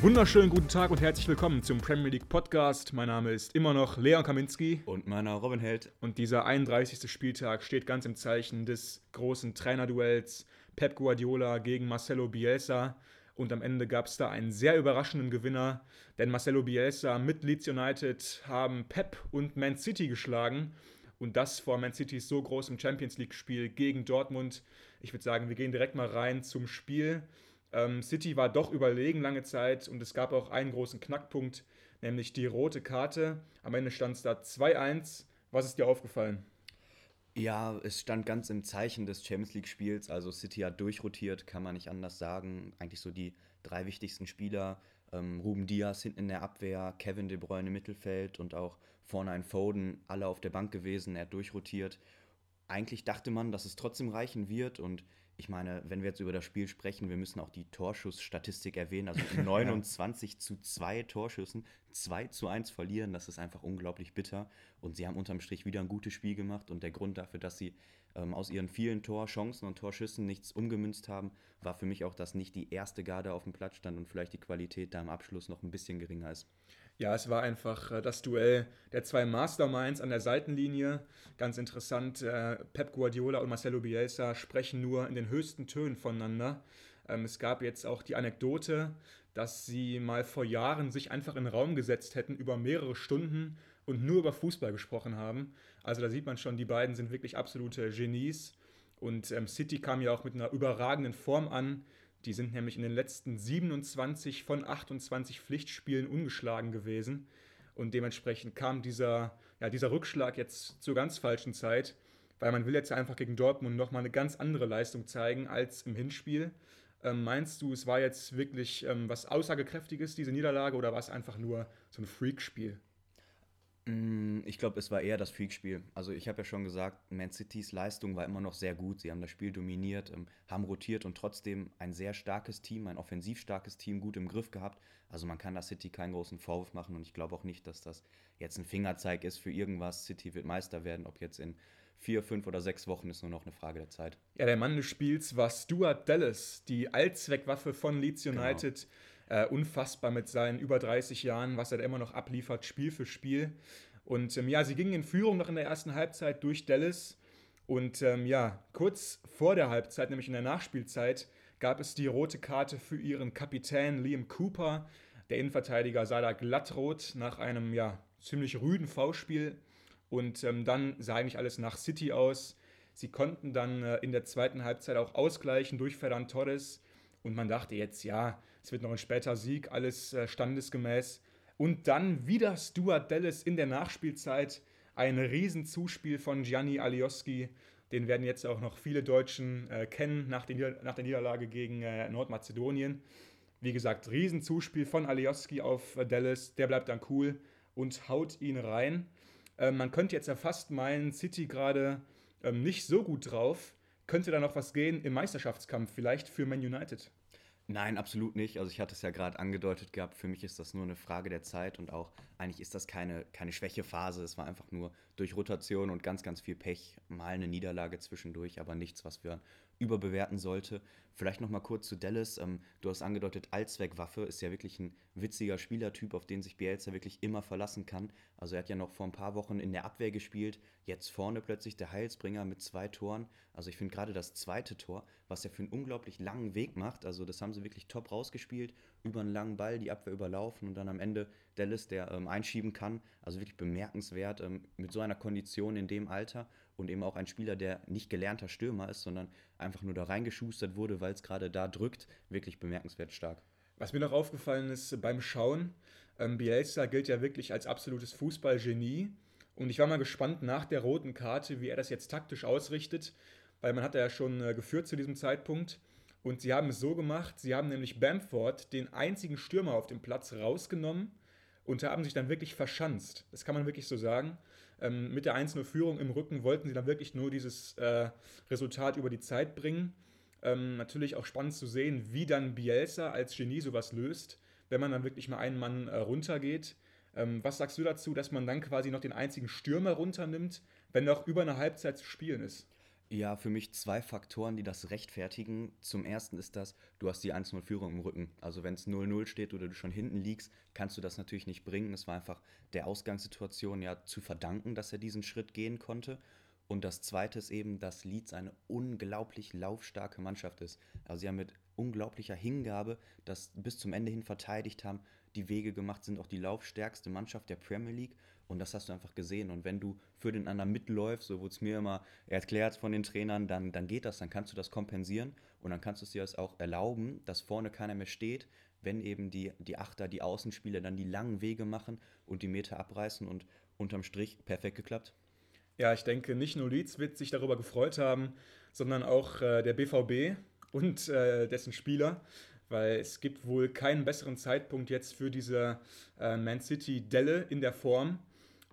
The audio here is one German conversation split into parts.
Einen wunderschönen guten Tag und herzlich willkommen zum Premier League Podcast. Mein Name ist immer noch Leon Kaminski. Und meiner Robin Held. Und dieser 31. Spieltag steht ganz im Zeichen des großen Trainerduells Pep Guardiola gegen Marcelo Bielsa. Und am Ende gab es da einen sehr überraschenden Gewinner, denn Marcelo Bielsa mit Leeds United haben Pep und Man City geschlagen. Und das vor Man Citys so großem Champions League-Spiel gegen Dortmund. Ich würde sagen, wir gehen direkt mal rein zum Spiel. Ähm, City war doch überlegen lange Zeit und es gab auch einen großen Knackpunkt, nämlich die rote Karte. Am Ende stand es da 2-1. Was ist dir aufgefallen? Ja, es stand ganz im Zeichen des Champions League-Spiels. Also City hat durchrotiert, kann man nicht anders sagen. Eigentlich so die drei wichtigsten Spieler. Ähm, Ruben Diaz hinten in der Abwehr, Kevin De Bruyne im Mittelfeld und auch vorne ein Foden, alle auf der Bank gewesen. Er hat durchrotiert. Eigentlich dachte man, dass es trotzdem reichen wird und ich meine, wenn wir jetzt über das Spiel sprechen, wir müssen auch die Torschussstatistik erwähnen. Also 29 zu 2 Torschüssen, 2 zu 1 verlieren, das ist einfach unglaublich bitter. Und sie haben unterm Strich wieder ein gutes Spiel gemacht. Und der Grund dafür, dass sie ähm, aus ihren vielen Torchancen und Torschüssen nichts umgemünzt haben, war für mich auch, dass nicht die erste Garde auf dem Platz stand und vielleicht die Qualität da im Abschluss noch ein bisschen geringer ist. Ja, es war einfach äh, das Duell der zwei Masterminds an der Seitenlinie. Ganz interessant, äh, Pep Guardiola und Marcelo Bielsa sprechen nur in den höchsten Tönen voneinander. Ähm, es gab jetzt auch die Anekdote, dass sie mal vor Jahren sich einfach in den Raum gesetzt hätten, über mehrere Stunden und nur über Fußball gesprochen haben. Also da sieht man schon, die beiden sind wirklich absolute Genies. Und ähm, City kam ja auch mit einer überragenden Form an. Die sind nämlich in den letzten 27 von 28 Pflichtspielen ungeschlagen gewesen. Und dementsprechend kam dieser, ja, dieser Rückschlag jetzt zur ganz falschen Zeit, weil man will jetzt einfach gegen Dortmund nochmal eine ganz andere Leistung zeigen als im Hinspiel. Ähm, meinst du, es war jetzt wirklich ähm, was Aussagekräftiges, diese Niederlage, oder war es einfach nur so ein Freakspiel? Mm, ich glaube, es war eher das Freakspiel. Also ich habe ja schon gesagt, Man Citys Leistung war immer noch sehr gut. Sie haben das Spiel dominiert, ähm, haben rotiert und trotzdem ein sehr starkes Team, ein offensiv starkes Team gut im Griff gehabt. Also man kann da City keinen großen Vorwurf machen und ich glaube auch nicht, dass das jetzt ein Fingerzeig ist für irgendwas. City wird Meister werden, ob jetzt in vier, fünf oder sechs Wochen ist nur noch eine Frage der Zeit. Ja, der Mann des Spiels war Stuart Dallas, die Allzweckwaffe von Leeds genau. United. Genau äh, unfassbar mit seinen über 30 Jahren, was er da immer noch abliefert, Spiel für Spiel. Und ähm, ja, sie gingen in Führung noch in der ersten Halbzeit durch Dallas. Und ähm, ja, kurz vor der Halbzeit, nämlich in der Nachspielzeit, gab es die rote Karte für ihren Kapitän Liam Cooper. Der Innenverteidiger sah da glattrot nach einem ja, ziemlich rüden V-Spiel. Und ähm, dann sah eigentlich alles nach City aus. Sie konnten dann äh, in der zweiten Halbzeit auch ausgleichen durch Ferran Torres. Und man dachte jetzt, ja, es wird noch ein später Sieg, alles äh, standesgemäß. Und dann wieder Stuart Dallas in der Nachspielzeit. Ein Riesenzuspiel von Gianni Alioski. Den werden jetzt auch noch viele Deutschen äh, kennen nach, den, nach, der Niederlage gegen äh, Nordmazedonien. Wie gesagt, Riesenzuspiel von Alioski auf äh, Dallas. Der bleibt dann cool und haut ihn rein. Ähm, man könnte jetzt ja fast meinen, City gerade ähm, nicht so gut drauf. Könnte da noch was gehen im Meisterschaftskampf, vielleicht für Man United? Nein, absolut nicht. Also ich hatte es ja gerade angedeutet gehabt, für mich ist das nur eine Frage der Zeit und auch eigentlich ist das keine, keine Schwächephase. Es war einfach nur durch Rotation und ganz, ganz viel Pech, mal eine Niederlage zwischendurch, aber nichts, was wir überbewerten sollte. Vielleicht noch mal kurz zu Dallas. Ähm, du hast angedeutet, Allzweckwaffe ist ja wirklich ein witziger Spielertyp, auf den sich Bielsa wirklich immer verlassen kann. Also er hat ja noch vor ein paar Wochen in der Abwehr gespielt, jetzt vorne plötzlich der Heilsbringer mit zwei Toren. Also ich finde gerade das zweite Tor, was er für einen unglaublich langen Weg macht, also das haben sie wirklich top rausgespielt, über einen langen Ball die Abwehr überlaufen und dann am Ende Dallas, der ähm, einschieben kann. Also wirklich bemerkenswert ähm, mit so einer Kondition in dem Alter und eben auch ein Spieler, der nicht gelernter Stürmer ist, sondern einfach nur da reingeschustert wurde, weil es gerade da drückt, wirklich bemerkenswert stark. Was mir noch aufgefallen ist beim Schauen, ähm, Bielsa gilt ja wirklich als absolutes Fußballgenie. Und ich war mal gespannt nach der roten Karte, wie er das jetzt taktisch ausrichtet, weil man hat ja schon äh, geführt zu diesem Zeitpunkt. Und sie haben es so gemacht, sie haben nämlich Bamford, den einzigen Stürmer auf dem Platz, rausgenommen und haben sich dann wirklich verschanzt. Das kann man wirklich so sagen. Ähm, mit der 1-0-Führung im Rücken wollten sie dann wirklich nur dieses äh, Resultat über die Zeit bringen. Ähm, natürlich auch spannend zu sehen, wie dann Bielsa als Genie sowas löst, wenn man dann wirklich mal einen Mann äh, runtergeht. Ähm, was sagst du dazu, dass man dann quasi noch den einzigen Stürmer runternimmt, wenn noch über eine Halbzeit zu spielen ist? Ja, für mich zwei Faktoren, die das rechtfertigen. Zum ersten ist das, du hast die 1-0-Führung im Rücken. Also wenn es 0-0 steht oder du schon hinten liegst, kannst du das natürlich nicht bringen. Es war einfach der Ausgangssituation ja zu verdanken, dass er diesen Schritt gehen konnte. Und das zweite ist eben, dass Leeds eine unglaublich laufstarke Mannschaft ist. Also sie haben mit unglaublicher Hingabe das bis zum Ende hin verteidigt haben, die Wege gemacht, sind auch die laufstärkste Mannschaft der Premier League. Und das hast du einfach gesehen. Und wenn du für den anderen mitläufst, so wurde es mir immer erklärt von den Trainern, dann, dann geht das, dann kannst du das kompensieren und dann kannst du es dir auch erlauben, dass vorne keiner mehr steht, wenn eben die, die Achter, die Außenspieler dann die langen Wege machen und die Meter abreißen und unterm Strich perfekt geklappt. Ja, ich denke, nicht nur Leeds wird sich darüber gefreut haben, sondern auch äh, der BVB und äh, dessen Spieler, weil es gibt wohl keinen besseren Zeitpunkt jetzt für diese äh, Man City-Delle in der Form.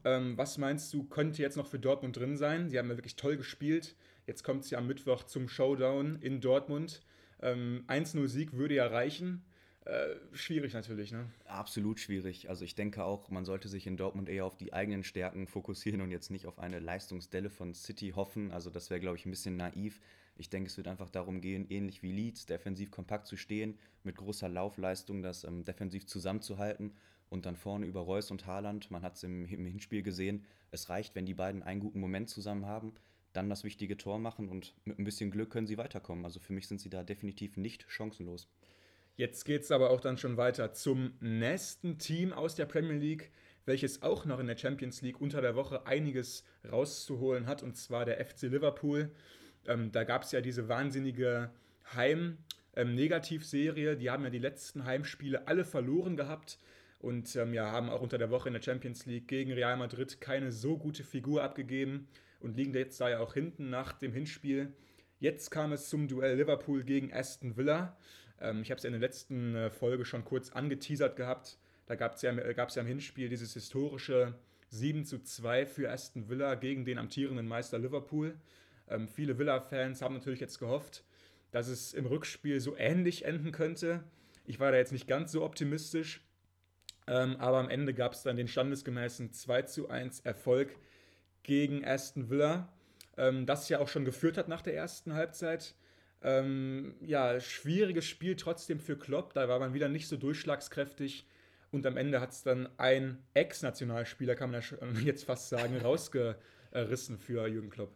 Ähm, was meinst du, könnte jetzt noch für Dortmund drin sein? Sie haben ja wirklich toll gespielt. Jetzt kommt es ja am Mittwoch zum Showdown in Dortmund. Ähm, 1-0-Sieg würde ja reichen. Äh, schwierig natürlich, ne? Absolut schwierig. Also ich denke auch, man sollte sich in Dortmund eher auf die eigenen Stärken fokussieren und jetzt nicht auf eine Leistungsdelle von City hoffen. Also das wäre, glaube ich, ein bisschen naiv. Ich denke, es wird einfach darum gehen, ähnlich wie Leeds, defensiv kompakt zu stehen, mit großer Laufleistung das ähm, defensiv zusammenzuhalten und dann vorne über Reus und Haaland, man hat es im, im Hinspiel gesehen, es reicht, wenn die beiden einen guten Moment zusammen haben, dann das wichtige Tor machen und mit ein bisschen Glück können sie weiterkommen. Also für mich sind sie da definitiv nicht chancenlos. Jetzt geht es aber auch dann schon weiter zum nächsten Team aus der Premier League, welches auch noch in der Champions League unter der Woche einiges rauszuholen hat, und zwar der FC Liverpool. Ähm, da gab es ja diese wahnsinnige Heim-Negativserie. Ähm, die haben ja die letzten Heimspiele alle verloren gehabt und ähm, ja, haben auch unter der Woche in der Champions League gegen Real Madrid keine so gute Figur abgegeben und liegen jetzt da ja auch hinten nach dem Hinspiel. Jetzt kam es zum Duell Liverpool gegen Aston Villa. Ähm, ich habe es in der letzten äh, Folge schon kurz angeteasert gehabt. Da gab es ja, äh, ja im Hinspiel dieses historische 7 zu 2 für Aston Villa gegen den amtierenden Meister Liverpool. Ähm, viele Villa-Fans haben natürlich jetzt gehofft, dass es im Rückspiel so ähnlich enden könnte. Ich war da jetzt nicht ganz so optimistisch. Ähm, aber am Ende gab es dann den standesgemäßen 2 zu 1 Erfolg gegen Aston Villa, ähm, das ja auch schon geführt hat nach der ersten Halbzeit. Ähm, ja, schwieriges Spiel trotzdem für Klopp, da war man wieder nicht so durchschlagskräftig. Und am Ende hat es dann ein Ex-Nationalspieler, kann man jetzt fast sagen, rausgerissen für Jürgen Klopp.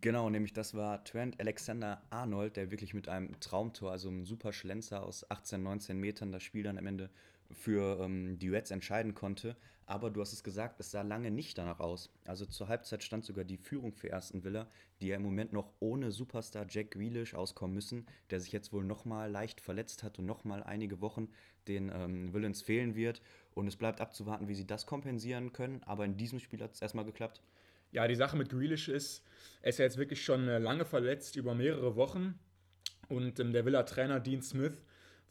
Genau, nämlich das war Trent Alexander Arnold, der wirklich mit einem Traumtor, also einem super Schlenzer aus 18, 19 Metern, das Spiel dann am Ende für ähm, Reds entscheiden konnte. Aber du hast es gesagt, es sah lange nicht danach aus. Also zur Halbzeit stand sogar die Führung für Aston Villa, die ja im Moment noch ohne Superstar Jack Grealish auskommen müssen, der sich jetzt wohl nochmal leicht verletzt hat und nochmal einige Wochen den ähm, Villains fehlen wird. Und es bleibt abzuwarten, wie sie das kompensieren können. Aber in diesem Spiel hat es erstmal geklappt. Ja, die Sache mit Grealish ist, er ist ja jetzt wirklich schon äh, lange verletzt, über mehrere Wochen. Und ähm, der Villa-Trainer Dean Smith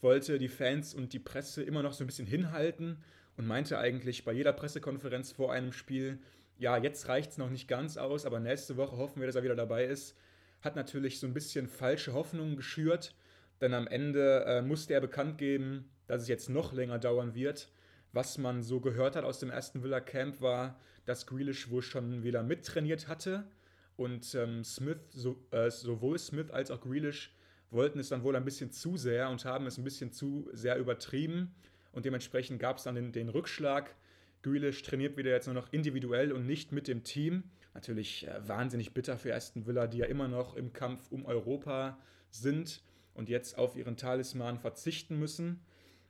wollte die Fans und die Presse immer noch so ein bisschen hinhalten und meinte eigentlich bei jeder Pressekonferenz vor einem Spiel, ja, jetzt reicht es noch nicht ganz aus, aber nächste Woche hoffen wir, dass er wieder dabei ist. Hat natürlich so ein bisschen falsche Hoffnungen geschürt, denn am Ende äh, musste er bekannt geben, dass es jetzt noch länger dauern wird. Was man so gehört hat aus dem ersten Villa Camp war, dass Grealish wohl schon wieder mittrainiert hatte und ähm, Smith, so, äh, sowohl Smith als auch Grealish wollten es dann wohl ein bisschen zu sehr und haben es ein bisschen zu sehr übertrieben. Und dementsprechend gab es dann den, den, Rückschlag. Grealish trainiert wieder jetzt nur noch individuell und nicht mit dem Team. Natürlich äh, wahnsinnig bitter für Aston Villa, die ja immer noch im Kampf um Europa sind und jetzt auf ihren Talisman verzichten müssen.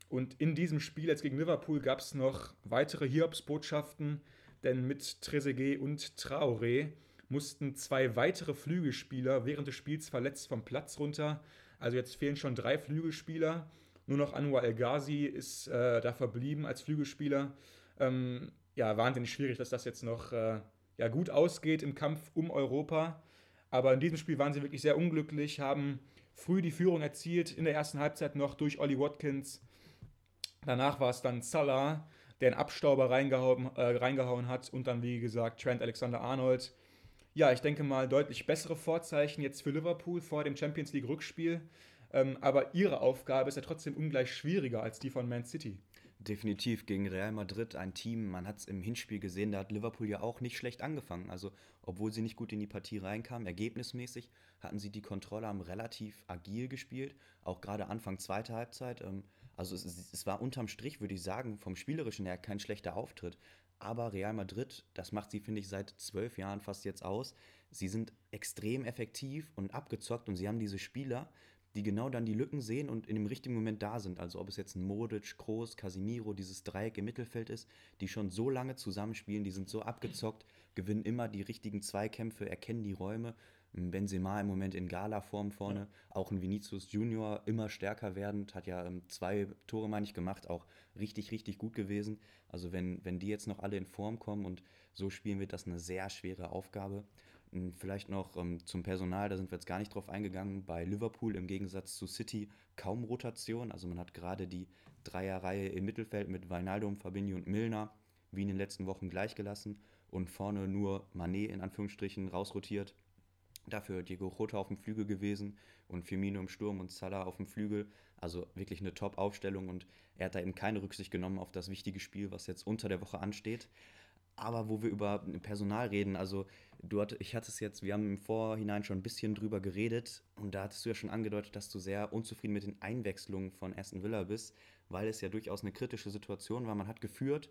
Und in diesem Spiel jetzt gegen Liverpool gab es noch weitere Hiobsbotschaften, denn mit Trezeguet und Traoré mussten zwei weitere Flügelspieler während des Spiels verletzt vom Platz runter. Also jetzt fehlen schon drei Flügelspieler. Nur noch Anwar El Ghazi ist äh, da verblieben als Flügelspieler. Ähm, ja, wahnsinnig schwierig, dass das jetzt noch äh, ja, gut ausgeht im Kampf um Europa. Aber in diesem Spiel waren sie wirklich sehr unglücklich, haben früh die Führung erzielt, in der ersten Halbzeit noch durch Ollie Watkins. Danach war es dann Salah, der einen Abstauber reingehauen, äh, reingehauen hat und dann, wie gesagt, Trent Alexander-Arnold, ja, ich denke mal deutlich bessere Vorzeichen jetzt für Liverpool vor dem Champions League Rückspiel. Ähm, aber ihre Aufgabe ist ja trotzdem ungleich schwieriger als die von Man City. Definitiv gegen Real Madrid ein Team, man hat es im Hinspiel gesehen, da hat Liverpool ja auch nicht schlecht angefangen. Also, obwohl sie nicht gut in die Partie reinkamen, ergebnismäßig hatten sie die Kontrolle, haben relativ agil gespielt, auch gerade Anfang zweiter Halbzeit. Ähm, also, es, es war unterm Strich, würde ich sagen, vom Spielerischen her kein schlechter Auftritt. Aber Real Madrid, das macht sie, finde ich, seit zwölf Jahren fast jetzt aus. Sie sind extrem effektiv und abgezockt und sie haben diese Spieler, die genau dann die Lücken sehen und in dem richtigen Moment da sind. Also ob es jetzt ein Modric, Kroos, Casimiro, dieses Dreieck im Mittelfeld ist, die schon so lange zusammenspielen, die sind so abgezockt, gewinnen immer die richtigen Zweikämpfe, erkennen die Räume. Benzema im Moment in Gala-Form vorne, ja. auch ein Vinicius Junior immer stärker werdend, hat ja ähm, zwei Tore, meine ich, gemacht, auch richtig, richtig gut gewesen. Also wenn, wenn die jetzt noch alle in Form kommen und so spielen, wird das eine sehr schwere Aufgabe. Hm, vielleicht noch ähm, zum Personal, da sind wir jetzt gar nicht drauf eingegangen. Bei Liverpool im Gegensatz zu City kaum Rotation. Also man hat gerade die Dreierreihe im Mittelfeld mit Wijnaldum, Fabinho und Milner wie in den letzten Wochen gleichgelassen und vorne nur Manet in Anführungsstrichen rausrotiert. Dafür Diego Jota auf dem Flügel gewesen und Firmino im Sturm und Salah auf dem Flügel. Also wirklich eine Top-Aufstellung und er hat da eben keine Rücksicht genommen auf das wichtige Spiel, was jetzt unter der Woche ansteht. Aber wo wir über Personal reden, also du hatte, ich hatte es jetzt, wir haben im Vorhinein schon ein bisschen drüber geredet und da hattest du ja schon angedeutet, dass du sehr unzufrieden mit den Einwechslungen von Aston Villa bist, weil es ja durchaus eine kritische Situation war. Man hat geführt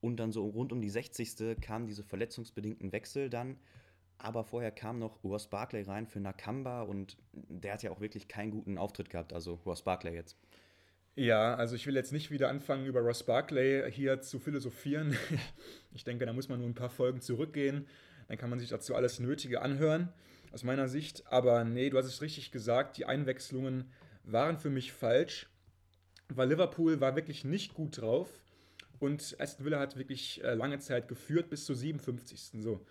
und dann so rund um die 60. kamen diese verletzungsbedingten Wechsel dann. Aber vorher kam noch Ross Barclay rein für Nakamba und der hat ja auch wirklich keinen guten Auftritt gehabt, also Ross Barclay jetzt. Ja, also ich will jetzt nicht wieder anfangen, über Ross Barkley hier zu philosophieren. Ich denke, da muss man nur ein paar Folgen zurückgehen. Dann kann man sich dazu alles Nötige anhören, aus meiner Sicht. Aber nee, du hast es richtig gesagt, die Einwechslungen waren für mich falsch, weil Liverpool war wirklich nicht gut drauf und Aston Villa hat wirklich äh, lange Zeit geführt bis zur 57. So.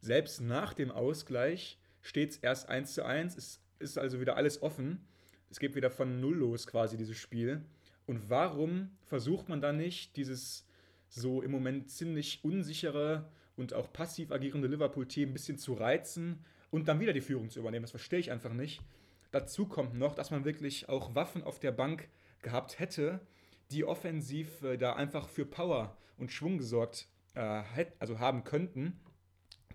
Selbst nach dem Ausgleich steht es erst 1 zu 1, es ist also wieder alles offen es geht wieder von Null los quasi, dieses Spiel. Und warum versucht man dann nicht, dieses so im Moment ziemlich unsichere und auch passiv agierende Liverpool-Team ein bisschen zu reizen und dann wieder die Führung zu übernehmen? Das verstehe ich einfach nicht. Dazu kommt noch, dass man wirklich auch Waffen auf der Bank gehabt hätte, die offensiv äh, da einfach für Power und Schwung gesorgt äh, also haben könnten.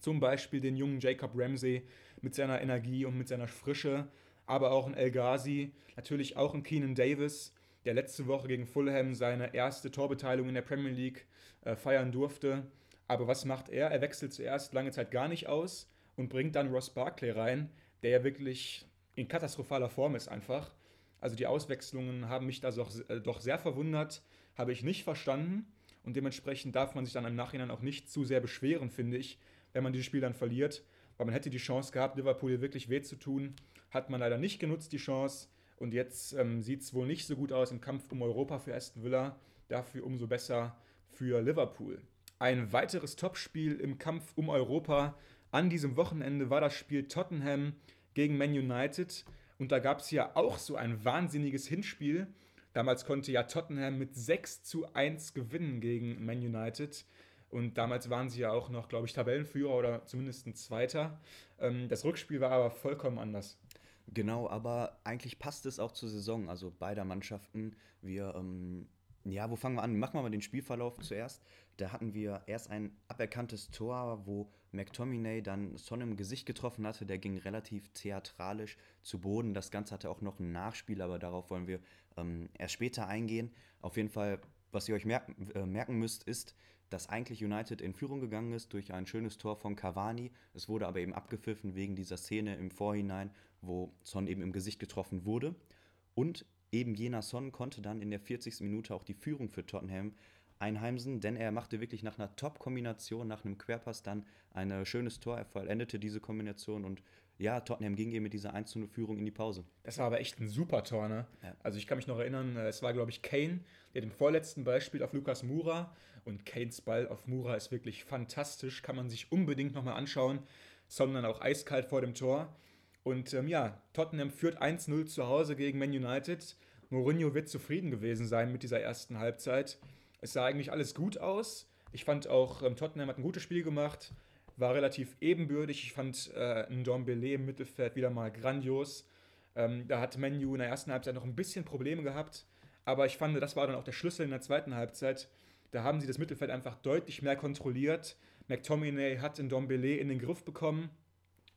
Zum Beispiel den jungen Jacob Ramsey mit seiner Energie und mit seiner Frische aber auch ein El Ghazi, natürlich auch ein Keenan Davis, der letzte Woche gegen Fulham seine erste Torbeteiligung in der Premier League äh, feiern durfte. Aber was macht er? Er wechselt zuerst lange Zeit gar nicht aus und bringt dann Ross Barkley rein, der ja wirklich in katastrophaler Form ist einfach. Also die Auswechslungen haben mich da doch, äh, doch sehr verwundert, habe ich nicht verstanden und dementsprechend darf man sich dann im Nachhinein auch nicht zu sehr beschweren, finde ich, wenn man dieses Spiel dann verliert, weil man hätte die Chance gehabt, Liverpool hier wirklich weh zu tun hat man leider nicht genutzt, die Chance. Und jetzt ähm, sieht es wohl nicht so gut aus im Kampf um Europa für Aston Villa. Dafür umso besser für Liverpool. Ein weiteres Topspiel im Kampf um Europa an diesem Wochenende war das Spiel Tottenham gegen Man United. Und da gab es ja auch so ein wahnsinniges Hinspiel. Damals konnte ja Tottenham mit 6 zu 1 gewinnen gegen Man United. Und damals waren sie ja auch noch, glaube ich, Tabellenführer oder zumindest ein Zweiter. Ähm, das Rückspiel war aber vollkommen anders. Genau, aber eigentlich passt es auch zur Saison, also beider Mannschaften. Wir, ähm, ja, wo fangen wir an? Machen wir mal den Spielverlauf zuerst. Da hatten wir erst ein aberkanntes Tor, wo McTominay dann Son im Gesicht getroffen hatte. Der ging relativ theatralisch zu Boden. Das Ganze hatte auch noch ein Nachspiel, aber darauf wollen wir ähm, erst später eingehen. Auf jeden Fall, was ihr euch merken, äh, merken müsst, ist, dass eigentlich United in Führung gegangen ist durch ein schönes Tor von Cavani. Es wurde aber eben abgepfiffen wegen dieser Szene im Vorhinein, wo Son eben im Gesicht getroffen wurde. Und eben jener Son konnte dann in der 40. Minute auch die Führung für Tottenham einheimsen, denn er machte wirklich nach einer Top-Kombination, nach einem Querpass dann ein schönes Tor. Er vollendete diese Kombination und ja, Tottenham ging eben mit dieser 1-0-Führung in die Pause. Das war aber echt ein super Tor, ne? Ja. Also ich kann mich noch erinnern, äh, es war, glaube ich, Kane, der den vorletzten Ball spielt auf Lukas Mura und Kanes Ball auf Mura ist wirklich fantastisch, kann man sich unbedingt nochmal anschauen, sondern auch eiskalt vor dem Tor. Und ähm, ja, Tottenham führt 1-0 zu Hause gegen Man United. Mourinho wird zufrieden gewesen sein mit dieser ersten Halbzeit. Es sah eigentlich alles gut aus. Ich fand auch, ähm, Tottenham hat ein gutes Spiel gemacht, war relativ ebenbürtig. Ich fand äh, Ndombele im Mittelfeld wieder mal grandios. Ähm, da hat Menu in der ersten Halbzeit noch ein bisschen Probleme gehabt, Aber ich fand, das war dann auch der Schlüssel in der zweiten Halbzeit. Da haben sie das Mittelfeld einfach deutlich mehr kontrolliert. McTominay hat in Dombele in den Griff bekommen.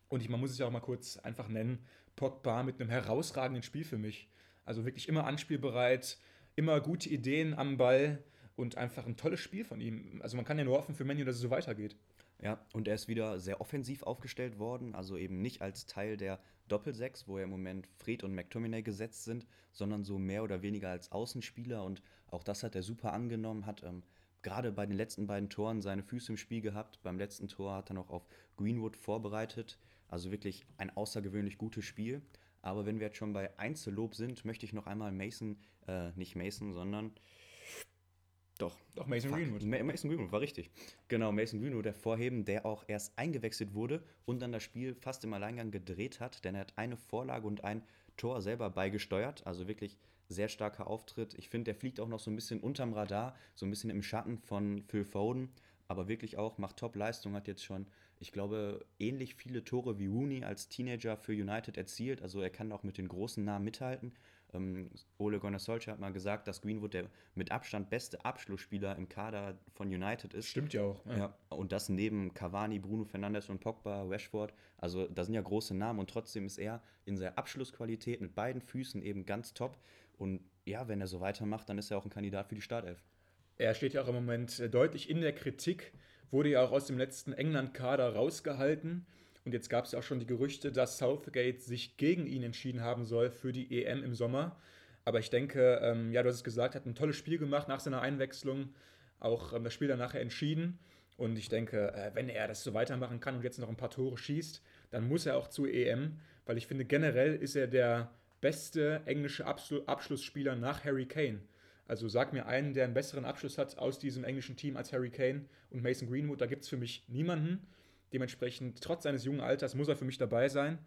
Und ich, man muss es ja auch mal kurz einfach nennen, Pogba mit einem herausragenden Spiel für mich. Also wirklich immer anspielbereit, immer gute Ideen am Ball und einfach ein tolles Spiel von ihm. Also man kann ja nur hoffen für Menu, dass es so weitergeht. Ja, und er ist wieder sehr offensiv aufgestellt worden, also eben nicht als Teil der Doppelsechs, wo ja im Moment Fred und McTominay gesetzt sind, sondern so mehr oder weniger als Außenspieler und auch das hat er super angenommen, hat ähm, gerade bei den letzten beiden Toren seine Füße im Spiel gehabt. Beim letzten Tor hat er noch auf Greenwood vorbereitet, also wirklich ein außergewöhnlich gutes Spiel. Aber wenn wir jetzt schon bei Einzellob sind, möchte ich noch einmal Mason, äh, nicht Mason, sondern doch. Doch, Mason Fuck. Greenwood. Ma Mason Greenwood, war richtig. Genau, Mason Greenwood hervorheben, der auch erst eingewechselt wurde und dann das Spiel fast im Alleingang gedreht hat, denn er hat eine Vorlage und ein Tor selber beigesteuert. Also wirklich sehr starker Auftritt. Ich finde, der fliegt auch noch so ein bisschen unterm Radar, so ein bisschen im Schatten von Phil Foden, aber wirklich auch, macht Top-Leistung, hat jetzt schon, ich glaube, ähnlich viele Tore wie Rooney als Teenager für United erzielt. Also er kann auch mit den großen Namen mithalten. Ähm, Ole Gunnar Solskjaer hat mal gesagt, dass Greenwood der mit Abstand beste Abschlussspieler im Kader von United ist. Stimmt ja auch. Ja. ja. Und das neben Cavani, Bruno Fernandes und Pogba, Rashford. Also da sind ja große Namen und trotzdem ist er in seiner Abschlussqualität mit beiden Füßen eben ganz top. Und ja, wenn er so weitermacht, dann ist er auch ein Kandidat für die Startelf. Er steht ja auch im Moment äh, deutlich in der Kritik, wurde ja auch aus dem letzten England-Kader rausgehalten. Und jetzt gab es auch schon die Gerüchte, dass Southgate sich gegen ihn entschieden haben soll für die EM im Sommer. Aber ich denke, ähm, ja, du hast es gesagt, hat ein tolles Spiel gemacht nach seiner Einwechslung. Auch ähm, das Spiel dann nachher entschieden. Und ich denke, äh, wenn er das so weitermachen kann und jetzt noch ein paar Tore schießt, dann muss er auch zur EM, weil ich finde, generell ist er der beste englische Abschlu Abschlussspieler nach Harry Kane. Also sag mir einen, der einen besseren Abschluss hat aus diesem englischen Team als Harry Kane und Mason Greenwood. Da gibt es für mich niemanden. Dementsprechend, trotz seines jungen Alters, muss er für mich dabei sein.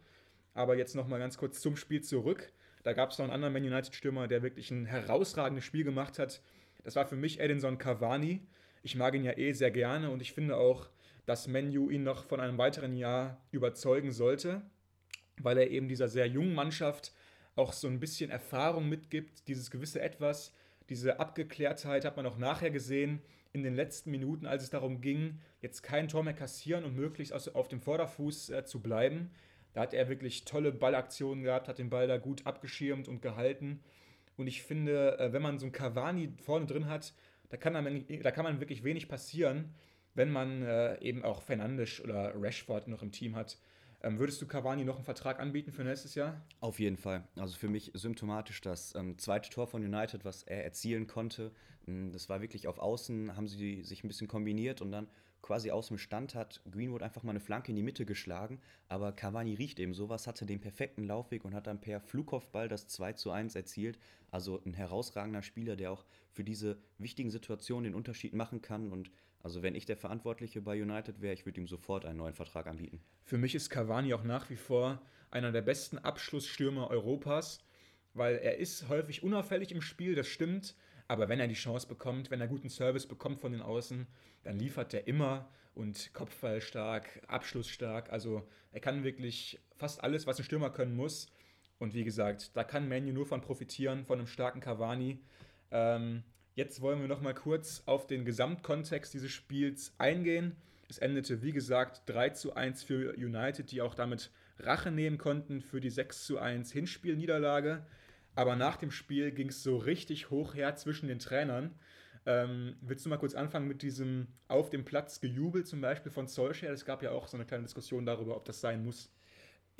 Aber jetzt nochmal ganz kurz zum Spiel zurück. Da gab es noch einen anderen Man United-Stürmer, der wirklich ein herausragendes Spiel gemacht hat. Das war für mich Edinson Cavani. Ich mag ihn ja eh sehr gerne und ich finde auch, dass Menu ihn noch von einem weiteren Jahr überzeugen sollte, weil er eben dieser sehr jungen Mannschaft auch so ein bisschen Erfahrung mitgibt, dieses gewisse Etwas, diese Abgeklärtheit hat man auch nachher gesehen in den letzten Minuten, als es darum ging, jetzt kein Tor mehr kassieren und möglichst auf dem Vorderfuß äh, zu bleiben. Da hat er wirklich tolle Ballaktionen gehabt, hat den Ball da gut abgeschirmt und gehalten. Und ich finde, äh, wenn man so einen Cavani vorne drin hat, da kann, man, da kann man wirklich wenig passieren, wenn man äh, eben auch Fernandes oder Rashford noch im Team hat. Ähm, würdest du Cavani noch einen Vertrag anbieten für nächstes Jahr? Auf jeden Fall. Also für mich symptomatisch das ähm, zweite Tor von United, was er erzielen konnte. Ähm, das war wirklich auf Außen, haben sie sich ein bisschen kombiniert und dann quasi aus dem Stand hat Greenwood einfach mal eine Flanke in die Mitte geschlagen. Aber Cavani riecht eben sowas, hatte den perfekten Laufweg und hat dann per Flugkopfball das 2 zu 1 erzielt. Also ein herausragender Spieler, der auch für diese wichtigen Situationen den Unterschied machen kann und also wenn ich der Verantwortliche bei United wäre, ich würde ihm sofort einen neuen Vertrag anbieten. Für mich ist Cavani auch nach wie vor einer der besten Abschlussstürmer Europas, weil er ist häufig unauffällig im Spiel, das stimmt. Aber wenn er die Chance bekommt, wenn er guten Service bekommt von den Außen, dann liefert er immer und Kopfballstark, abschlussstark. Also er kann wirklich fast alles, was ein Stürmer können muss. Und wie gesagt, da kann Manu nur von profitieren, von einem starken Cavani. Ähm, Jetzt wollen wir noch mal kurz auf den Gesamtkontext dieses Spiels eingehen. Es endete, wie gesagt, 3 zu 1 für United, die auch damit Rache nehmen konnten für die 6 zu 1 Hinspielniederlage. Aber nach dem Spiel ging es so richtig hoch her zwischen den Trainern. Ähm, willst du mal kurz anfangen mit diesem auf dem Platz gejubelt zum Beispiel von Solskjaer? Es gab ja auch so eine kleine Diskussion darüber, ob das sein muss.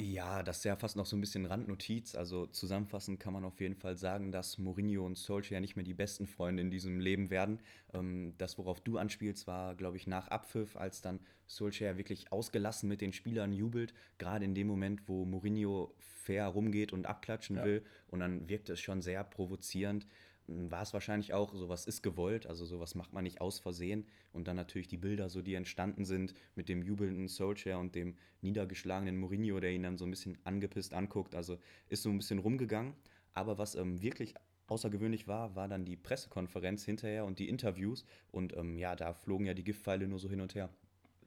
Ja, das ist ja fast noch so ein bisschen Randnotiz. Also zusammenfassend kann man auf jeden Fall sagen, dass Mourinho und Solskjaer nicht mehr die besten Freunde in diesem Leben werden. Ähm, das, worauf du anspielst, war, glaube ich, nach Abpfiff, als dann Solskjaer wirklich ausgelassen mit den Spielern jubelt. Gerade in dem Moment, wo Mourinho fair rumgeht und abklatschen ja. will. Und dann wirkt es schon sehr provozierend war es wahrscheinlich auch, sowas ist gewollt, also sowas macht man nicht aus Versehen. Und dann natürlich die Bilder, so die entstanden sind mit dem jubelnden Solskjaer und dem niedergeschlagenen Mourinho, der ihn dann so ein bisschen angepisst anguckt. Also ist so ein bisschen rumgegangen. Aber was ähm, wirklich außergewöhnlich war, war dann die Pressekonferenz hinterher und die Interviews. Und ähm, ja, da flogen ja die Giftpfeile nur so hin und her.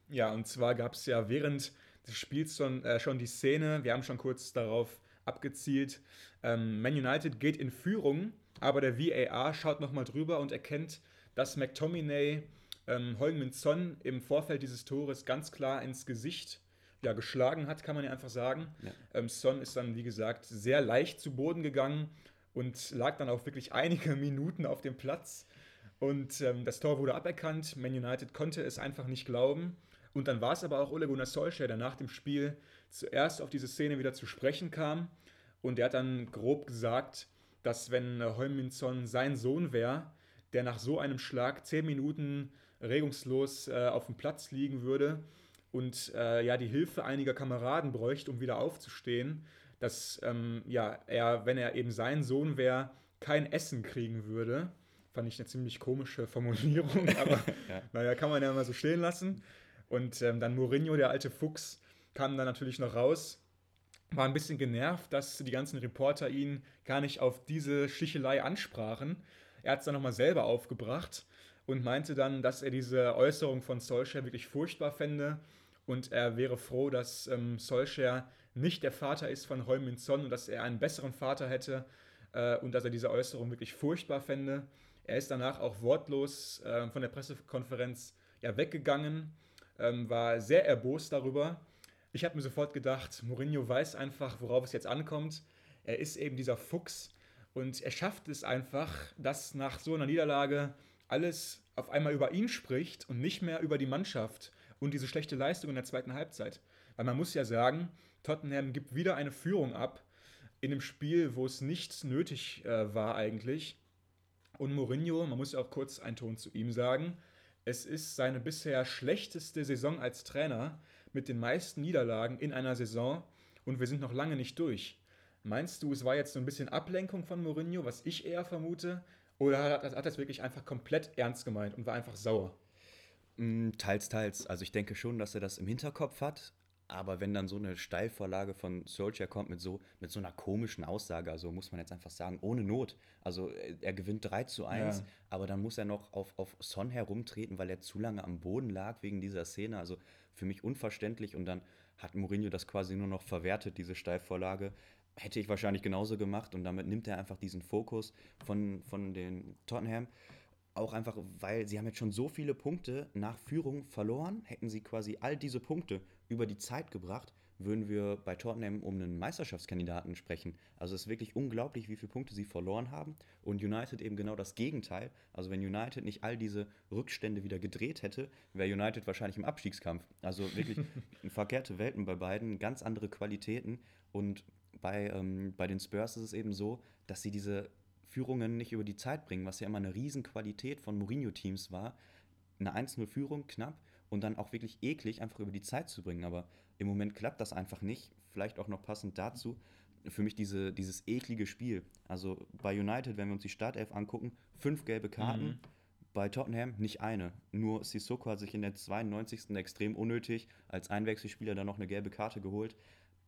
Ja, und zwar gab es ja während des Spiels schon, äh, schon die Szene, wir haben schon kurz darauf abgezielt. Ähm, Man United geht in Führung, aber der VAR schaut nochmal drüber und erkennt, dass McTominay ähm, Holmin Son im Vorfeld dieses Tores ganz klar ins Gesicht ja, geschlagen hat, kann man ja einfach sagen. Ja. Ähm, Son ist dann, wie gesagt, sehr leicht zu Boden gegangen und lag dann auch wirklich einige Minuten auf dem Platz. Und ähm, das Tor wurde aberkannt. Man United konnte es einfach nicht glauben. Und dann war es aber auch Ole Gunnar Solskjaer, der nach dem Spiel zuerst auf diese Szene wieder zu sprechen kam. Und der hat dann grob gesagt, dass wenn äh, Holminson sein Sohn wäre, der nach so einem Schlag zehn Minuten regungslos äh, auf dem Platz liegen würde und äh, ja die Hilfe einiger Kameraden bräuchte, um wieder aufzustehen, dass ähm, ja, er, wenn er eben sein Sohn wäre, kein Essen kriegen würde. Fand ich eine ziemlich komische Formulierung, aber ja. naja, kann man ja mal so stehen lassen. Und ähm, dann Mourinho, der alte Fuchs, kam dann natürlich noch raus, war ein bisschen genervt, dass die ganzen Reporter ihn gar nicht auf diese Schichelei ansprachen. Er hat es dann nochmal selber aufgebracht und meinte dann, dass er diese Äußerung von Solskjaer wirklich furchtbar fände und er wäre froh, dass ähm, Solskjaer nicht der Vater ist von Holmin Son und dass er einen besseren Vater hätte äh, und dass er diese Äußerung wirklich furchtbar fände. Er ist danach auch wortlos äh, von der Pressekonferenz ja, weggegangen, ähm, war sehr erbost darüber. Ich habe mir sofort gedacht, Mourinho weiß einfach, worauf es jetzt ankommt. Er ist eben dieser Fuchs und er schafft es einfach, dass nach so einer Niederlage alles auf einmal über ihn spricht und nicht mehr über die Mannschaft und diese schlechte Leistung in der zweiten Halbzeit. Weil man muss ja sagen, Tottenham gibt wieder eine Führung ab in einem Spiel, wo es nicht nötig äh, war eigentlich. Und Mourinho, man muss ja auch kurz einen Ton zu ihm sagen, es ist seine bisher schlechteste Saison als Trainer mit den meisten Niederlagen in einer Saison und wir sind noch lange nicht durch. Meinst du, es war jetzt so ein bisschen Ablenkung von Mourinho, was ich eher vermute? Oder hat, er das wirklich einfach komplett ernst gemeint und war einfach sauer? Mm, teils, teils. Also ich denke schon, dass er das im Hinterkopf hat. Aber wenn dann so eine Steilvorlage von Solskjaer kommt mit so, mit so einer komischen Aussage, also muss man jetzt einfach sagen, ohne Not. Also äh, er gewinnt 3 zu 1, ja. aber dann muss er noch auf, auf Son herumtreten, weil er zu lange am Boden lag wegen dieser Szene. Also für mich unverständlich. Und dann hat Mourinho das quasi nur noch verwertet, diese Steilvorlage. Hätte ich wahrscheinlich genauso gemacht und damit nimmt er einfach diesen Fokus von, von den Tottenham. Auch einfach, weil sie haben jetzt schon so viele Punkte nach Führung verloren. Hätten sie quasi all diese Punkte über die Zeit gebracht, würden wir bei Tottenham um einen Meisterschaftskandidaten sprechen. Also es ist wirklich unglaublich, wie viele Punkte sie verloren haben. Und United eben genau das Gegenteil. Also wenn United nicht all diese Rückstände wieder gedreht hätte, wäre United wahrscheinlich im Abstiegskampf. Also wirklich verkehrte Welten bei beiden, ganz andere Qualitäten. Und bei, ähm, bei den Spurs ist es eben so, dass sie diese Führungen nicht über die Zeit bringen, was ja immer eine Riesenqualität von Mourinho-Teams war. Eine 1-0-Führung knapp und dann auch wirklich eklig einfach über die Zeit zu bringen. Aber im Moment klappt das einfach nicht. Vielleicht auch noch passend dazu, für mich diese, dieses eklige Spiel. Also bei United, wenn wir uns die Startelf angucken, fünf gelbe Karten. Mhm. Bei Tottenham nicht eine. Nur Sissoko hat sich in der 92. extrem unnötig als Einwechselspieler dann noch eine gelbe Karte geholt.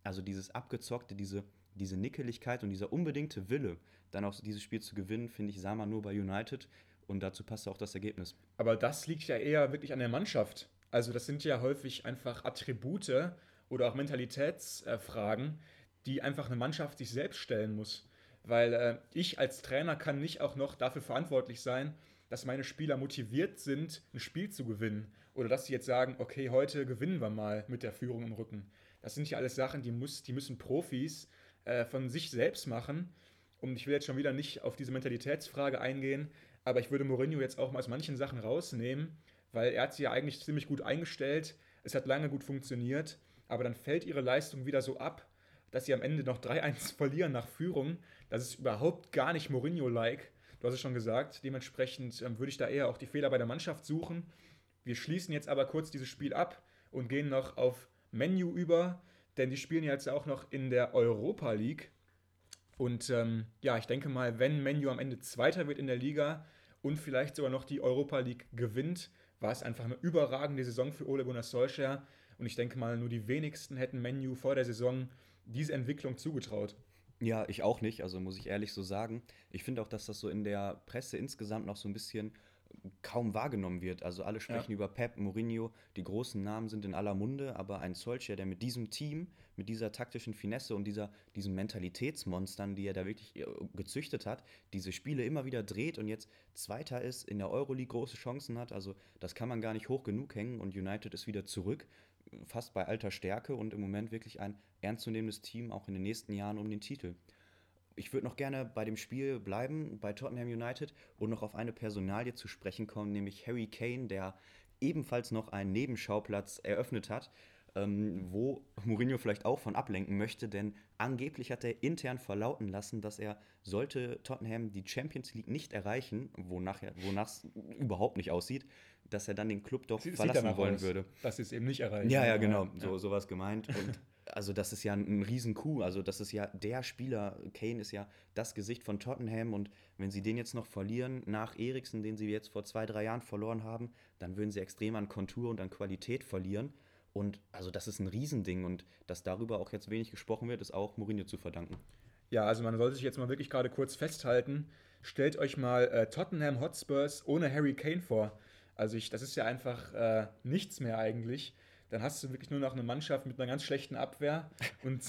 Also dieses abgezockte, diese, diese Nickeligkeit und dieser unbedingte Wille, dann auch dieses Spiel zu gewinnen, finde ich, sah man nur bei United. Und dazu passt auch das Ergebnis. Aber das liegt ja eher wirklich an der Mannschaft. Also das sind ja häufig einfach Attribute oder auch Mentalitätsfragen, die einfach eine Mannschaft sich selbst stellen muss. Weil äh, ich als Trainer kann nicht auch noch dafür verantwortlich sein, dass meine Spieler motiviert sind, ein Spiel zu gewinnen. Oder dass sie jetzt sagen, okay, heute gewinnen wir mal mit der Führung im Rücken. Das sind ja alles Sachen, die, muss, die müssen Profis äh, von sich selbst machen. Und ich will jetzt schon wieder nicht auf diese Mentalitätsfrage eingehen, aber ich würde Mourinho jetzt auch mal aus manchen Sachen rausnehmen, weil er hat sie ja eigentlich ziemlich gut eingestellt. Es hat lange gut funktioniert, aber dann fällt ihre Leistung wieder so ab, dass sie am Ende noch 3-1 verlieren nach Führung. Das ist überhaupt gar nicht Mourinho-like. Du hast es schon gesagt. Dementsprechend ähm, würde ich da eher auch die Fehler bei der Mannschaft suchen. Wir schließen jetzt aber kurz dieses Spiel ab und gehen noch auf Menu über, denn die spielen jetzt auch noch in der Europa League. Und ähm, ja, ich denke mal, wenn Menu am Ende Zweiter wird in der Liga und vielleicht sogar noch die Europa League gewinnt, war es einfach eine überragende Saison für Ole Gunnar Solskjaer. Und ich denke mal, nur die wenigsten hätten Menu vor der Saison diese Entwicklung zugetraut. Ja, ich auch nicht, also muss ich ehrlich so sagen. Ich finde auch, dass das so in der Presse insgesamt noch so ein bisschen kaum wahrgenommen wird. Also alle sprechen ja. über Pep, Mourinho, die großen Namen sind in aller Munde, aber ein Solskjaer, der mit diesem Team, mit dieser taktischen Finesse und dieser, diesen Mentalitätsmonstern, die er da wirklich äh, gezüchtet hat, diese Spiele immer wieder dreht und jetzt Zweiter ist, in der Euroleague große Chancen hat, also das kann man gar nicht hoch genug hängen und United ist wieder zurück, fast bei alter Stärke und im Moment wirklich ein ernstzunehmendes Team, auch in den nächsten Jahren um den Titel ich würde noch gerne bei dem Spiel bleiben, bei Tottenham United und noch auf eine Personalie zu sprechen kommen, nämlich Harry Kane, der ebenfalls noch einen Nebenschauplatz eröffnet hat, ähm, wo Mourinho vielleicht auch von ablenken möchte, denn angeblich hat er intern verlauten lassen, dass er, sollte Tottenham die Champions League nicht erreichen, wonach es überhaupt nicht aussieht, dass er dann den Club doch Sie, verlassen wollen aus, würde. Sie es eben nicht erreichen. Ja, ja, genau, ja. so sowas gemeint. Und also das ist ja ein Riesenkuh. Also das ist ja der Spieler, Kane ist ja das Gesicht von Tottenham und wenn sie den jetzt noch verlieren, nach Eriksen, den sie jetzt vor zwei, drei Jahren verloren haben, dann würden sie extrem an Kontur und an Qualität verlieren. Und also das ist ein Riesending und dass darüber auch jetzt wenig gesprochen wird, ist auch Mourinho zu verdanken. Ja, also man sollte sich jetzt mal wirklich gerade kurz festhalten. Stellt euch mal äh, Tottenham Hotspurs ohne Harry Kane vor. Also ich, das ist ja einfach äh, nichts mehr eigentlich dann hast du wirklich nur noch eine Mannschaft mit einer ganz schlechten Abwehr und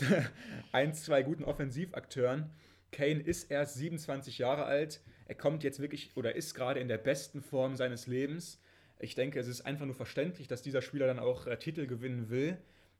ein, zwei guten Offensivakteuren. Kane ist erst 27 Jahre alt. Er kommt jetzt wirklich oder ist gerade in der besten Form seines Lebens. Ich denke, es ist einfach nur verständlich, dass dieser Spieler dann auch äh, Titel gewinnen will.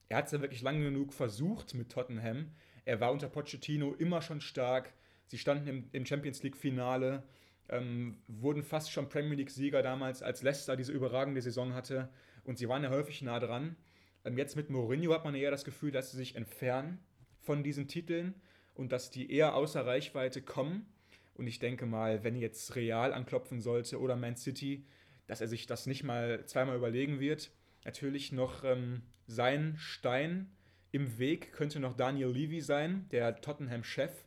Er hat es ja wirklich lange genug versucht mit Tottenham. Er war unter Pochettino immer schon stark. Sie standen im, im Champions League-Finale, ähm, wurden fast schon Premier League-Sieger damals, als Leicester diese überragende Saison hatte. Und sie waren ja häufig nah dran. Ähm, jetzt mit Mourinho hat man eher das Gefühl, dass sie sich entfernen von diesen Titeln und dass die eher außer Reichweite kommen. Und ich denke mal, wenn jetzt Real anklopfen sollte oder Man City, dass er sich das nicht mal zweimal überlegen wird. Natürlich noch ähm, sein Stein im Weg könnte noch Daniel Levy sein, der Tottenham-Chef.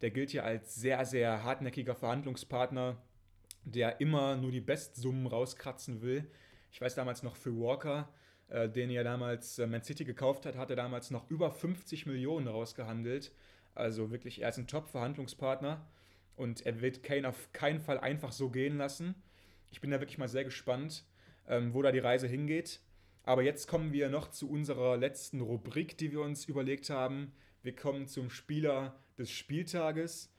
Der gilt ja als sehr, sehr hartnäckiger Verhandlungspartner, der immer nur die Bestsummen rauskratzen will. Ich weiß damals noch für Walker, äh, den ja damals äh, Man City gekauft hat, hat er damals noch über 50 Millionen rausgehandelt. Also wirklich, er ist ein Top-Verhandlungspartner und er wird Kane auf keinen Fall einfach so gehen lassen. Ich bin da wirklich mal sehr gespannt, ähm, wo da die Reise hingeht. Aber jetzt kommen wir noch zu unserer letzten Rubrik, die wir uns überlegt haben. Wir kommen zum Spieler des Spieltages.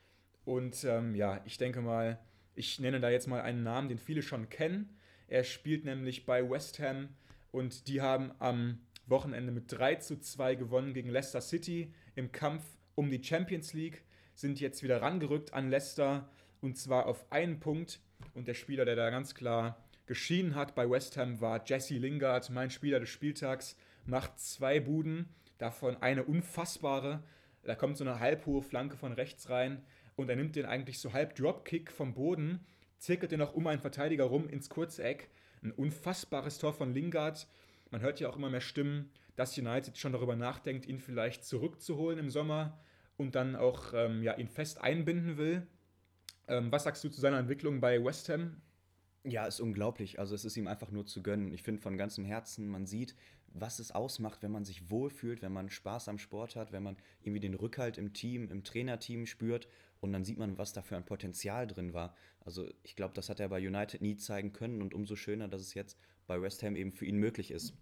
Und ähm, ja, ich denke mal, ich nenne da jetzt mal einen Namen, den viele schon kennen. Er spielt nämlich bei West Ham und die haben am Wochenende mit 3 zu 2 gewonnen gegen Leicester City im Kampf um die Champions League, sind jetzt wieder rangerückt an Leicester und zwar auf einen Punkt. Und der Spieler, der da ganz klar geschienen hat bei West Ham, war Jesse Lingard, mein Spieler des Spieltags, macht zwei Buden, davon eine unfassbare. Da kommt so eine halbhohe Flanke von rechts rein und er nimmt den eigentlich so halb Dropkick vom Boden zirkelt er noch um einen Verteidiger rum ins kurze Eck. Ein unfassbares Tor von Lingard. Man hört ja auch immer mehr Stimmen, dass United schon darüber nachdenkt, ihn vielleicht zurückzuholen im Sommer und dann auch ähm, ja, ihn fest einbinden will. Ähm, was sagst du zu seiner Entwicklung bei West Ham? Ja, ist unglaublich. Also es ist ihm einfach nur zu gönnen. Ich finde von ganzem Herzen, man sieht, was es ausmacht, wenn man sich wohlfühlt, wenn man Spaß am Sport hat, wenn man irgendwie den Rückhalt im Team, im Trainerteam spürt und dann sieht man, was da für ein Potenzial drin war. Also ich glaube, das hat er bei United nie zeigen können und umso schöner, dass es jetzt bei West Ham eben für ihn möglich ist.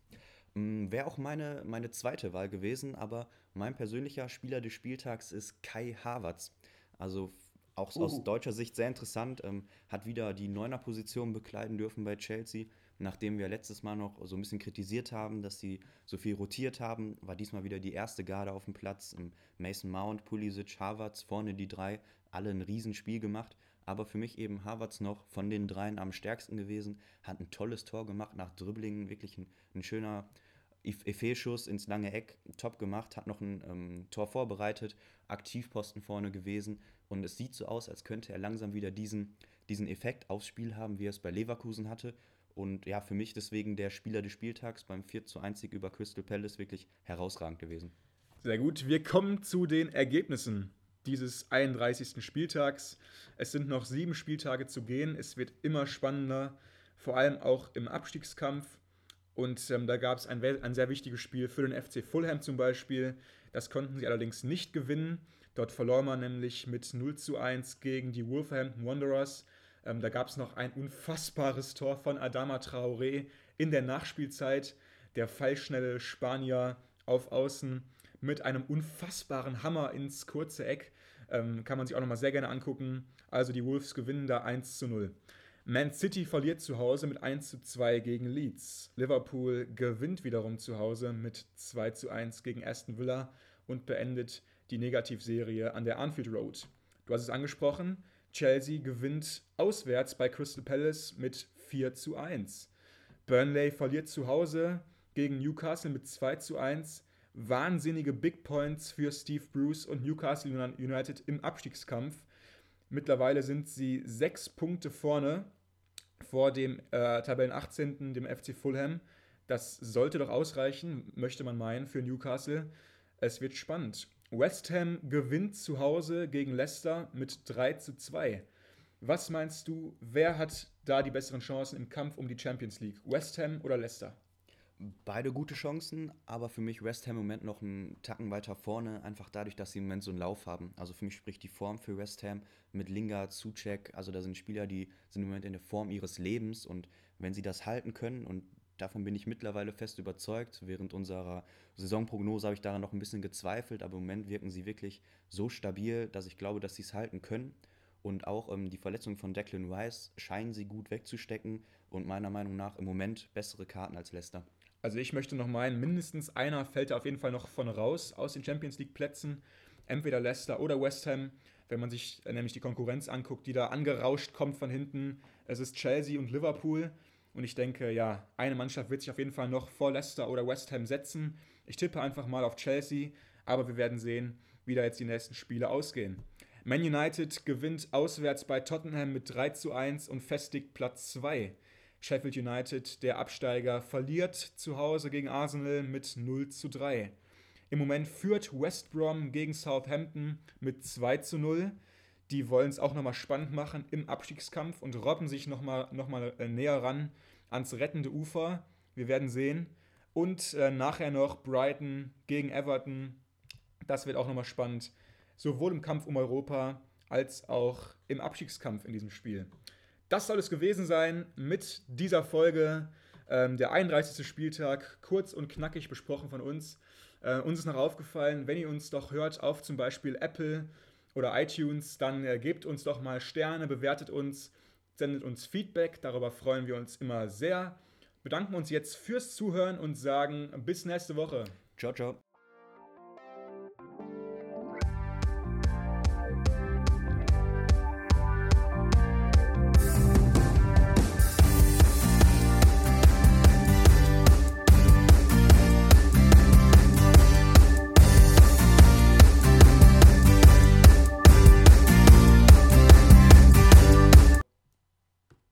Mm, Wäre auch meine, meine zweite Wahl gewesen, aber mein persönlicher Spieler des Spieltags ist Kai Havertz. Also auch uh. aus deutscher Sicht sehr interessant, ähm, hat wieder die Neuner-Position bekleiden dürfen bei Chelsea nachdem wir letztes Mal noch so ein bisschen kritisiert haben, dass sie so viel rotiert haben, war diesmal wieder die erste Garde auf dem Platz. Mason Mount, Pulisic, Havertz, vorne die drei, alle ein Riesenspiel gemacht. Aber für mich eben Havertz noch von den dreien am stärksten gewesen, hat ein tolles Tor gemacht nach Dribblingen, wirklich ein, ein schöner Effet-Schuss ins lange Eck, top gemacht, hat noch ein ähm, Tor vorbereitet, Aktivposten vorne gewesen und es sieht so aus, als könnte er langsam wieder diesen, diesen Effekt aufs Spiel haben, wie er es bei Leverkusen hatte und ja, für mich deswegen der Spieler des Spieltags beim 4 zu 1 Sieg über Crystal Palace wirklich herausragend gewesen. Sehr gut. Wir kommen zu den Ergebnissen dieses 31. Spieltags. Es sind noch sieben Spieltage zu gehen. Es wird immer spannender, vor allem auch im Abstiegskampf. Und ähm, da gab es ein, ein sehr wichtiges Spiel für den FC Fulham zum Beispiel. Das konnten sie allerdings nicht gewinnen. Dort verlor man nämlich mit 0 zu 1 gegen die Wolverhampton Wanderers. Ähm, da gab es noch ein unfassbares Tor von Adama Traoré in der Nachspielzeit. Der fallschnelle Spanier auf Außen mit einem unfassbaren Hammer ins kurze Eck. Ähm, kann man sich auch nochmal sehr gerne angucken. Also die Wolves gewinnen da 1 zu 0. Man City verliert zu Hause mit 1 zu 2 gegen Leeds. Liverpool gewinnt wiederum zu Hause mit 2 zu 1 gegen Aston Villa und beendet die Negativserie an der Anfield Road. Du hast es angesprochen, Chelsea gewinnt auswärts bei Crystal Palace mit 4 zu 1. Burnley verliert zu Hause gegen Newcastle mit 2 zu 1. Wahnsinnige Big Points für Steve Bruce und Newcastle United im Abstiegskampf. Mittlerweile sind sie sechs Punkte vorne vor dem äh, Tabellen 18. dem FC Fulham. Das sollte doch ausreichen, möchte man meinen, für Newcastle. Es wird spannend. West Ham gewinnt zu Hause gegen Leicester mit 3 zu 2. Was meinst du, wer hat da die besseren Chancen im Kampf um die Champions League? West Ham oder Leicester? Beide gute Chancen, aber für mich West Ham im Moment noch einen Tacken weiter vorne, einfach dadurch, dass sie im Moment so einen Lauf haben. Also für mich spricht die Form für West Ham mit Lingard, Zucek, also da sind Spieler, die sind im Moment in der Form ihres Lebens und wenn sie das halten können und davon bin ich mittlerweile fest überzeugt, während unserer Saisonprognose habe ich daran noch ein bisschen gezweifelt, aber im Moment wirken sie wirklich so stabil, dass ich glaube, dass sie es halten können. Und auch ähm, die Verletzung von Declan Rice scheinen sie gut wegzustecken und meiner Meinung nach im Moment bessere Karten als Leicester. Also ich möchte noch meinen, mindestens einer fällt da auf jeden Fall noch von raus aus den Champions League Plätzen. Entweder Leicester oder West Ham. Wenn man sich äh, nämlich die Konkurrenz anguckt, die da angerauscht kommt von hinten. Es ist Chelsea und Liverpool. Und ich denke, ja, eine Mannschaft wird sich auf jeden Fall noch vor Leicester oder West Ham setzen. Ich tippe einfach mal auf Chelsea, aber wir werden sehen, wie da jetzt die nächsten Spiele ausgehen. Man United gewinnt auswärts bei Tottenham mit 3 zu 1 und festigt Platz 2. Sheffield United, der Absteiger, verliert zu Hause gegen Arsenal mit 0 zu 3. Im Moment führt West Brom gegen Southampton mit 2 zu 0. Die wollen es auch nochmal spannend machen im Abstiegskampf und robben sich nochmal noch mal, äh, näher ran ans rettende Ufer. Wir werden sehen. Und äh, nachher noch Brighton gegen Everton. Das wird auch nochmal spannend. Sowohl im Kampf um Europa als auch im Abstiegskampf in diesem Spiel. Das soll es gewesen sein mit dieser Folge. Ähm, der 31. Spieltag, kurz und knackig besprochen von uns. Äh, uns ist noch aufgefallen, wenn ihr uns doch hört auf zum Beispiel Apple oder iTunes, dann äh, gebt uns doch mal Sterne, bewertet uns, sendet uns Feedback. Darüber freuen wir uns immer sehr. Bedanken uns jetzt fürs Zuhören und sagen bis nächste Woche. Ciao, ciao.